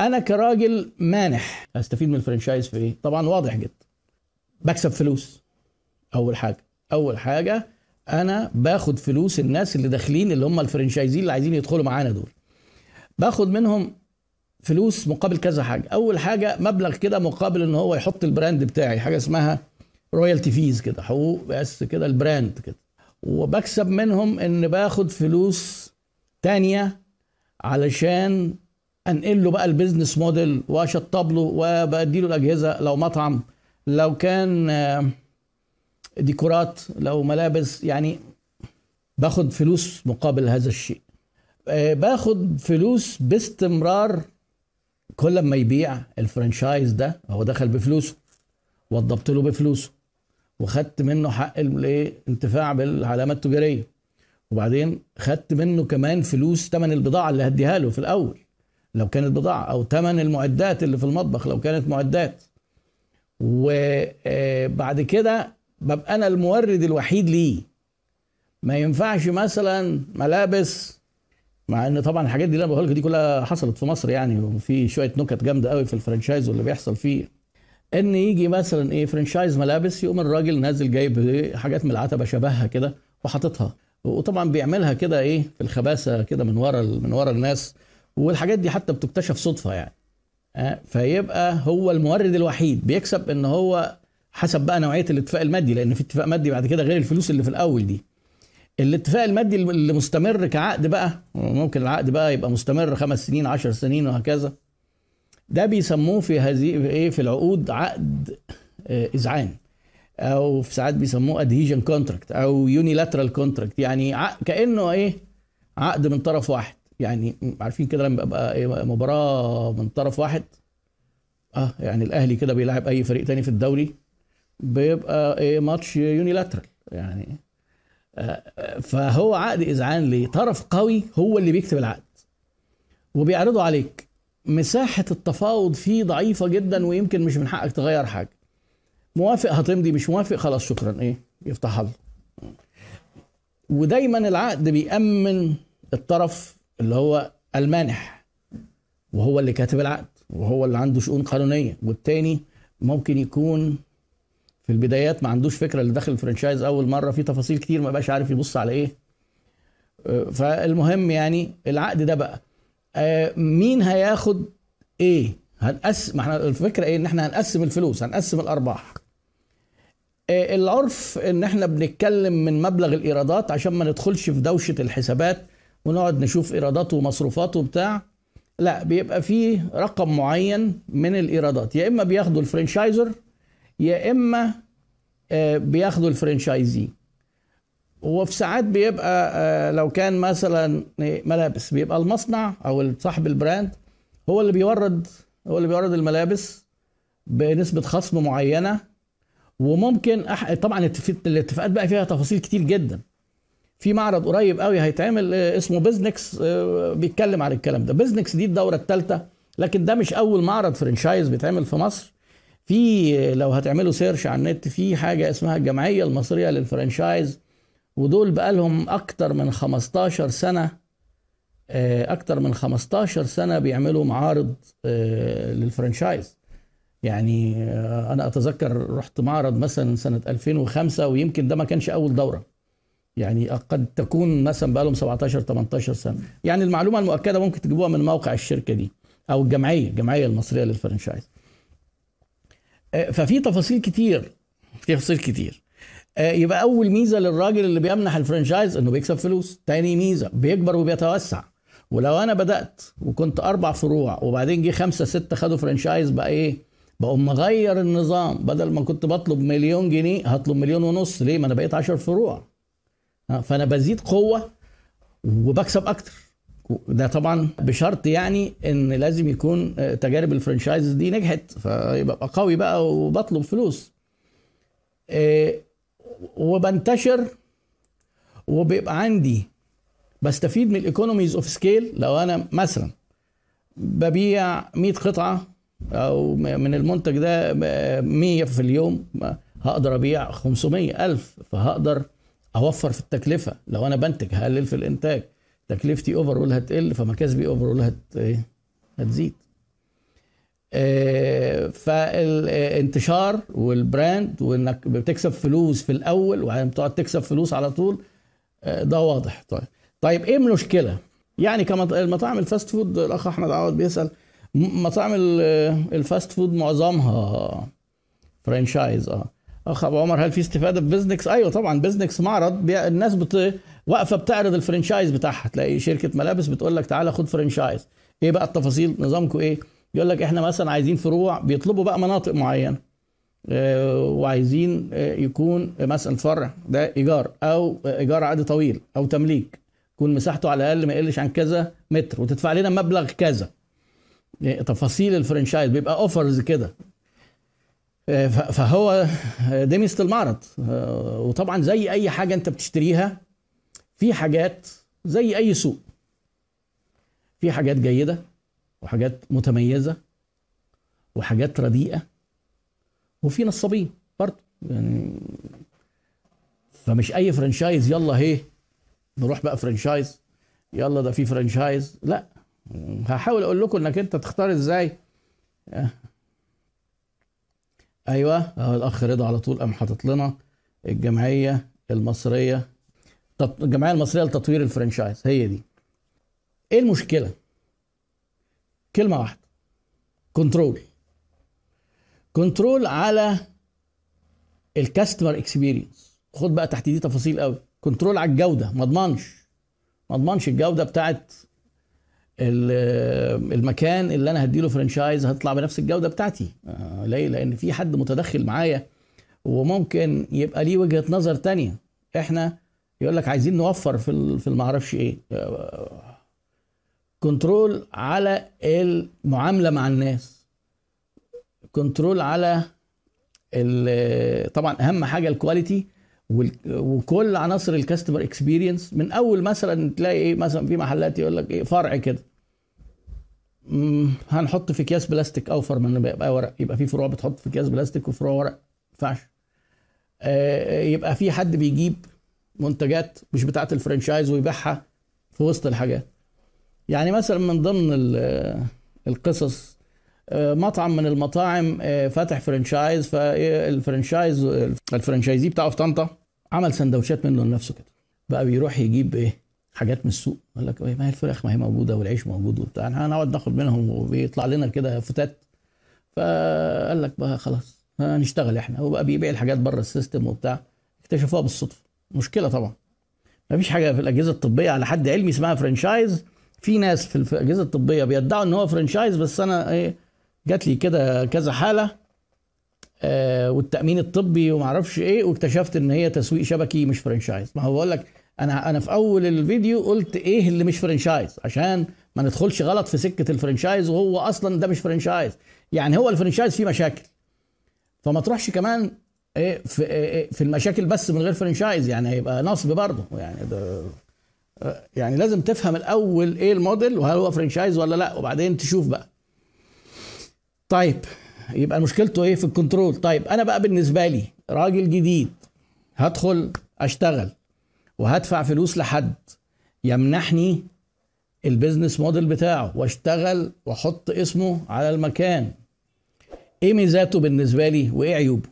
أنا كراجل مانح. أستفيد من ال franchise في إيه طبعا واضح جدا. بكسب فلوس. أول حاجة. أول حاجة أنا باخد فلوس الناس اللي داخلين اللي هم ال franchisees اللي عايزين يدخلوا معانا دول. باخد منهم فلوس مقابل كذا حاجة. أول حاجة مبلغ كده مقابل إن هو يحط ال brand بتاعي. حاجة اسمها royalty fees كده. حقوق بس كده ال brand كده. وبكسب منهم إن باخد فلوس تانية علشان انقل له بقى ال business model واشطب له وبدي له الاجهزه لو مطعم لو كان ديكورات لو ملابس يعني باخد فلوس مقابل هذا الشيء. باخد فلوس باستمرار كل ما يبيع ال franchise ده هو دخل بفلوسه وضبط له بفلوسه وخدت منه حق الانتفاع بالعلامات التجارية وبعدين خدت منه كمان فلوس ثمن البضاعة اللي هديها له في الأول. لو كانت بضاعة أو ثمن المعدات اللي في المطبخ لو كانت معدات. وبعد كده ببقى أنا المورد الوحيد ليه. ما ينفعش مثلا ملابس مع إن طبعا الحاجات دي اللي أنا لك دي كلها حصلت في مصر يعني وفي شوية نكت جامدة قوي في الفرنشايز واللي بيحصل فيه. إن يجي مثلا إيه فرنشايز ملابس يقوم الراجل نازل جايب حاجات من العتبة شبهها كده وحاططها. وطبعا بيعملها كده إيه في الخباثة كده من ورا من ورا الناس. والحاجات دي حتى بتكتشف صدفة يعني. فيبقى هو المورد الوحيد بيكسب إن هو حسب بقى نوعية الاتفاق المادي لأن في اتفاق مادي بعد كده غير الفلوس اللي في الأول دي. الاتفاق المادي اللي مستمر كعقد بقى ممكن العقد بقى يبقى مستمر خمس سنين عشر سنين وهكذا. ده بيسموه في هذه إيه؟ في العقود عقد اذعان أو في ساعات بيسموه adhesion contract أو unilateral contract يعني كأنه إيه؟ عقد من طرف واحد. يعني عارفين كده لما يبقى إيه مباراة من طرف واحد آه يعني الأهلي كده بيلعب أي فريق تاني في الدوري بيبقى إيه ماتش unilateral يعني. آه فهو عقد إذعان لطرف قوي هو اللي بيكتب العقد. وبيعرضه عليك مساحة التفاوض فيه ضعيفة جدا ويمكن مش من حقك تغير حاجة. موافق هتمضي مش موافق خلاص شكرا إيه يفتح الله. ودايما العقد بيأمن الطرف اللي هو المانح وهو اللي كاتب العقد وهو اللي عنده شؤون قانونية. والتاني ممكن يكون في البدايات ما عندوش فكرة اللي داخل الفرنشايز أول مرة في تفاصيل كتير ما بقاش عارف يبص على إيه. فالمهم يعني العقد ده بقى. مين هياخد إيه؟ هنقسم ما إحنا الفكرة إيه؟ إن إحنا هنقسم الفلوس هنقسم الأرباح. العرف إن إحنا بنتكلم من مبلغ الإيرادات عشان ما ندخلش في دوشة الحسابات ونقعد نشوف ايراداته ومصروفاته وبتاع لا بيبقى فيه رقم معين من الإيرادات. يا إما بياخدوا الفرنشايزر يا إما بياخدوا ال franchisee. وفي ساعات بيبقى لو كان مثلا ملابس بيبقى المصنع أو صاحب ال brand هو اللي بيورد هو اللي بيورد الملابس بنسبة خصم معينة. وممكن أح... طبعا الاتفاقات بقى فيها تفاصيل كتير جدا. في معرض قريب قوي هيتعمل اسمه Biznex بيتكلم عن الكلام ده. Biznex دي الدورة الثالثه لكن ده مش أول معرض franchise بيتعمل في مصر. في لو هتعملوا سيرش على النت في حاجة اسمها الجمعية المصرية لل franchise ودول بقى لهم أكتر من 15 سنة أكتر من 15 سنة بيعملوا معارض لل franchise يعني أنا أتذكر رحت معرض مثلا سنة 2005 ويمكن ده ما كانش أول دورة. يعني قد تكون مثلا بقى لهم 17 18 سنة. يعني المعلومة المؤكدة ممكن تجيبوها من موقع الشركة دي أو الجمعية الجمعية المصرية لل franchise. ففي تفاصيل كتير في تفاصيل كتير. يبقى أول ميزة للراجل اللي بيمنح ال franchise إنه بيكسب فلوس. تاني ميزة بيكبر وبيتوسع. ولو أنا بدأت وكنت أربع فروع وبعدين جه خمسة ستة خدوا franchise بقى إيه؟ بقوا مغير النظام. بدل ما كنت بطلب مليون جنيه هطلب مليون ونص. ليه؟ ما أنا بقيت 10 فروع. فأنا بزيد قوة وبكسب أكتر. ده طبعا بشرط يعني إن لازم يكون تجارب ال franchise دي نجحت فيبقى قوي بقى وبطلب فلوس. وبنتشر وبيبقى عندي بستفيد من ال economies of scale لو أنا مثلا ببيع 100 قطعة أو من المنتج ده 100 في اليوم هقدر أبيع 500 ألف فهقدر أوفر في التكلفة. لو أنا بنتج هقلل في الإنتاج تكلفتي overall هتقل فمكاسبي overall هت إيه هتزيد. آه، فالانتشار وال brand وإنك بتكسب فلوس في الأول وبعدين بتقعد تكسب فلوس على طول آه، ده واضح. طيب. طيب إيه المشكلة؟ يعني كمطاعم ال fast food الأخ أحمد عوض بيسأل مطاعم ال fast food معظمها franchise آه. أخ أبو عمر هل في استفادة ب Biznex؟ أيوه طبعا Biznex معرض الناس بت... واقفة بتعرض ال franchise بتاعها. تلاقي شركة ملابس بتقول لك تعالى خد franchise. إيه بقى التفاصيل؟ نظامكم إيه؟ يقول لك إحنا مثلا عايزين فروع بيطلبوا بقى مناطق معينة. آه، وعايزين آه، يكون مثلا فرع ده إيجار أو إيجار عادي طويل أو تمليك. يكون مساحته على الأقل ما يقلش عن كذا متر وتدفع لنا مبلغ كذا. آه، تفاصيل ال franchise بيبقى offers كده. فهو دي ميزة المعرض. وطبعا زي أي حاجة أنت بتشتريها في حاجات زي أي سوق. في حاجات جيدة وحاجات متميزة وحاجات رديئة وفي نصابين برضه يعني فمش أي franchise يلا هي نروح بقى franchise يلا ده في franchise لا. هحاول أقول لكم إنك أنت تختار إزاي. أيوه أهو الأخ رضا على طول قام حاطط لنا الجمعية المصرية الجمعية المصرية لتطوير ال franchise هي دي. إيه المشكلة؟ كلمة واحدة control control على ال customer experience خد بقى تحت دي تفاصيل قوي. control على الجودة ما اضمنش. ما اضمنش الجودة بتاعت المكان اللي أنا هديله franchise هتطلع بنفس الجودة بتاعتي. آه ليه؟ لأن في حد متدخل معايا وممكن يبقى ليه وجهة نظر تانية. إحنا يقول لك عايزين نوفر في في المعرفش إيه؟ control على المعاملة مع الناس. control على طبعا أهم حاجة ال quality وكل عناصر ال customer experience من أول مثلا تلاقي إيه؟ مثلا في محلات يقول لك إيه؟ فرع كده. هنحط في اكياس بلاستيك اوفر من يبقى ورق. يبقى في فروع بتحط في اكياس بلاستيك وفروع ورق. ما ينفعش آه، يبقى في حد بيجيب منتجات مش بتاعه ال franchise ويبيعها في وسط الحاجات. يعني مثلا من ضمن القصص آه، مطعم من المطاعم آه، فاتح franchise فال franchise ال franchisee بتاعه في طنطا عمل سندوتشات منه لنفسه كده. بقى بيروح يجيب إيه؟ حاجات من السوق. قال لك إيه، ما هي الفراخ ما هي موجودة والعيش موجود وبتاع. هنقعد ناخد منهم وبيطلع لنا كده فتات. فقال لك بقى خلاص هنشتغل إحنا. وبقى بيبيع الحاجات بره ال system وبتاع. اكتشفوها بالصدفة. مشكلة طبعا. ما فيش حاجة في الأجهزة الطبية على حد علمي اسمها franchise في ناس في الأجهزة الطبية بيدعوا إن هو franchise بس أنا إيه جات لي كده كذا حالة آه والتأمين الطبي وما أعرفش إيه واكتشفت إن هي تسويق شبكي مش franchise ما هو بقول لك أنا أنا في أول الفيديو قلت إيه اللي مش franchise عشان ما ندخلش غلط في سكة ال franchise وهو أصلا ده مش franchise يعني هو ال franchise فيه مشاكل. فما تروحش كمان إيه في, إيه في المشاكل بس من غير franchise يعني هيبقى نصب برضه. يعني ده يعني لازم تفهم الأول إيه الموديل وهل هو franchise ولا لأ وبعدين تشوف بقى. طيب يبقى مشكلته إيه في ال control طيب أنا بقى بالنسبة لي راجل جديد هدخل أشتغل. وهدفع فلوس لحد يمنحني ال business model بتاعه واشتغل واحط اسمه على المكان. إيه ميزاته بالنسبة لي وإيه عيوبه؟